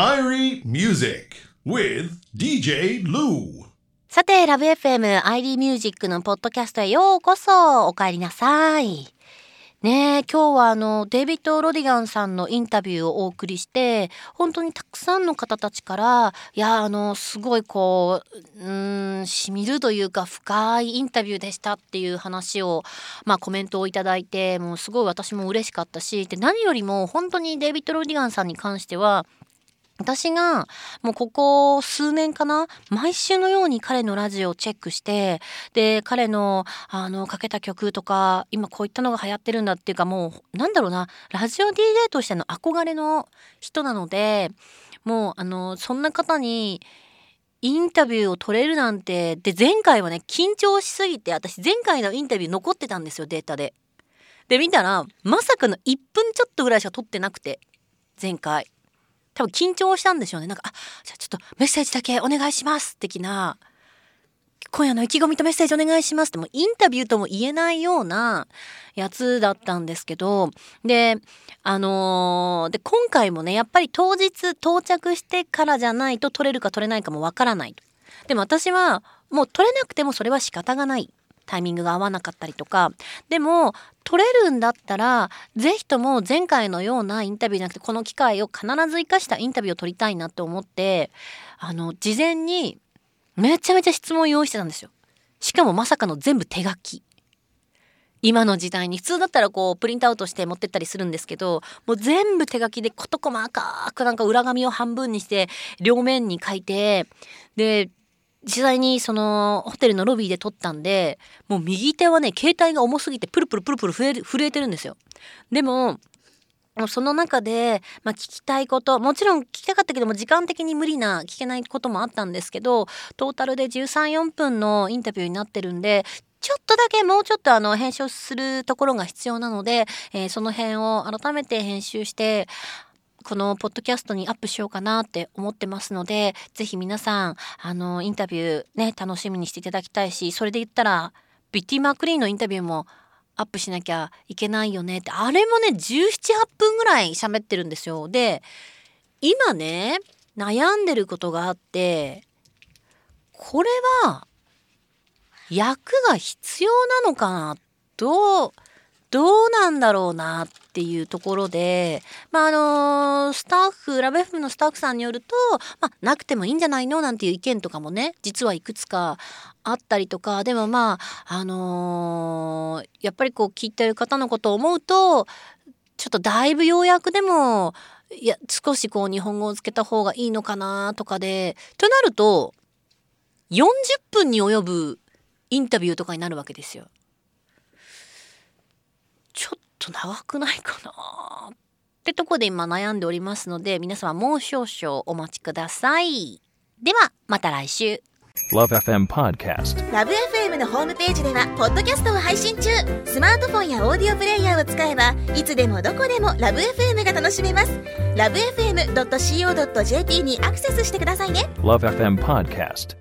Irie Music with DJ Lou さて、ラブ FM ID ミュージックのポッドキャストへようこそお帰りなさい。ねえ、今日はあの、デイビッド・ロディガンさんのインタビューをお送りして、本当にたくさんの方たちから、いや、あの、すごいこう、うん、しみるというか深いインタビューでしたっていう話を、まあコメントをいただいて、もうすごい私も嬉しかったし、で、何よりも本当にデイビッド・ロディガンさんに関しては、私がもうここ数年かな毎週のように彼のラジオをチェックしてで彼のあのかけた曲とか今こういったのが流行ってるんだっていうかもうなんだろうなラジオ DJ としての憧れの人なのでもうあのそんな方にインタビューを取れるなんてで前回はね緊張しすぎて私前回のインタビュー残ってたんですよデータで。で見たらまさかの1分ちょっとぐらいしか撮ってなくて前回。多分緊張したんでしょうね。なんかあじゃあちょっとメッセージだけお願いします的な。今夜の意気込みとメッセージお願いしますってもインタビューとも言えないようなやつだったんですけど。であのー、で今回もねやっぱり当日到着してからじゃないと取れるか取れないかもわからないでも私はもう取れなくてもそれは仕方がない。タイミングが合わなかったりとかでも取れるんだったら是非とも前回のようなインタビューじゃなくてこの機会を必ず生かしたインタビューを取りたいなと思ってあの事前にめちゃめちゃ質問用意してたんですよ。しかもまさかの全部手書き。今の時代に普通だったらこうプリントアウトして持ってったりするんですけどもう全部手書きで事細かくなんか裏紙を半分にして両面に書いてで実際にそのホテルのロビーで撮ったんでもう右手はね携帯が重すぎてプルプルプルプル震えてるんですよ。でもその中で、まあ、聞きたいこともちろん聞きたかったけども時間的に無理な聞けないこともあったんですけどトータルで134分のインタビューになってるんでちょっとだけもうちょっとあの編集するところが必要なので、えー、その辺を改めて編集してこのポッドキャストにアップしようかなって思ってますので、ぜひ皆さん、あの、インタビューね、楽しみにしていただきたいし、それで言ったら、ビッティ・マークリーンのインタビューもアップしなきゃいけないよねって、あれもね、17、8分ぐらい喋ってるんですよ。で、今ね、悩んでることがあって、これは、役が必要なのかなどうどうなんだろうなっていうところで、まあ、あの、スタッフ、ラブ f のスタッフさんによると、まあ、なくてもいいんじゃないの？なんていう意見とかもね、実はいくつかあったりとか、でもまあ、あのー、やっぱりこう聞いてる方のことを思うと、ちょっとだいぶ要約でも、いや、少しこう日本語をつけた方がいいのかなとかで、となると、40分に及ぶインタビューとかになるわけですよ。と長くないかなってとこで今悩んでおりますので皆様もう少々お待ちください。ではまた来週。LoveFM Podcast ラブ f m のホームページではポッドキャストを配信中。スマートフォンやオーディオプレイヤーを使えばいつでもどこでもラブ f m が楽しめます。ラブ FM.co.jp にアクセスしてくださいね。LoveFM Podcast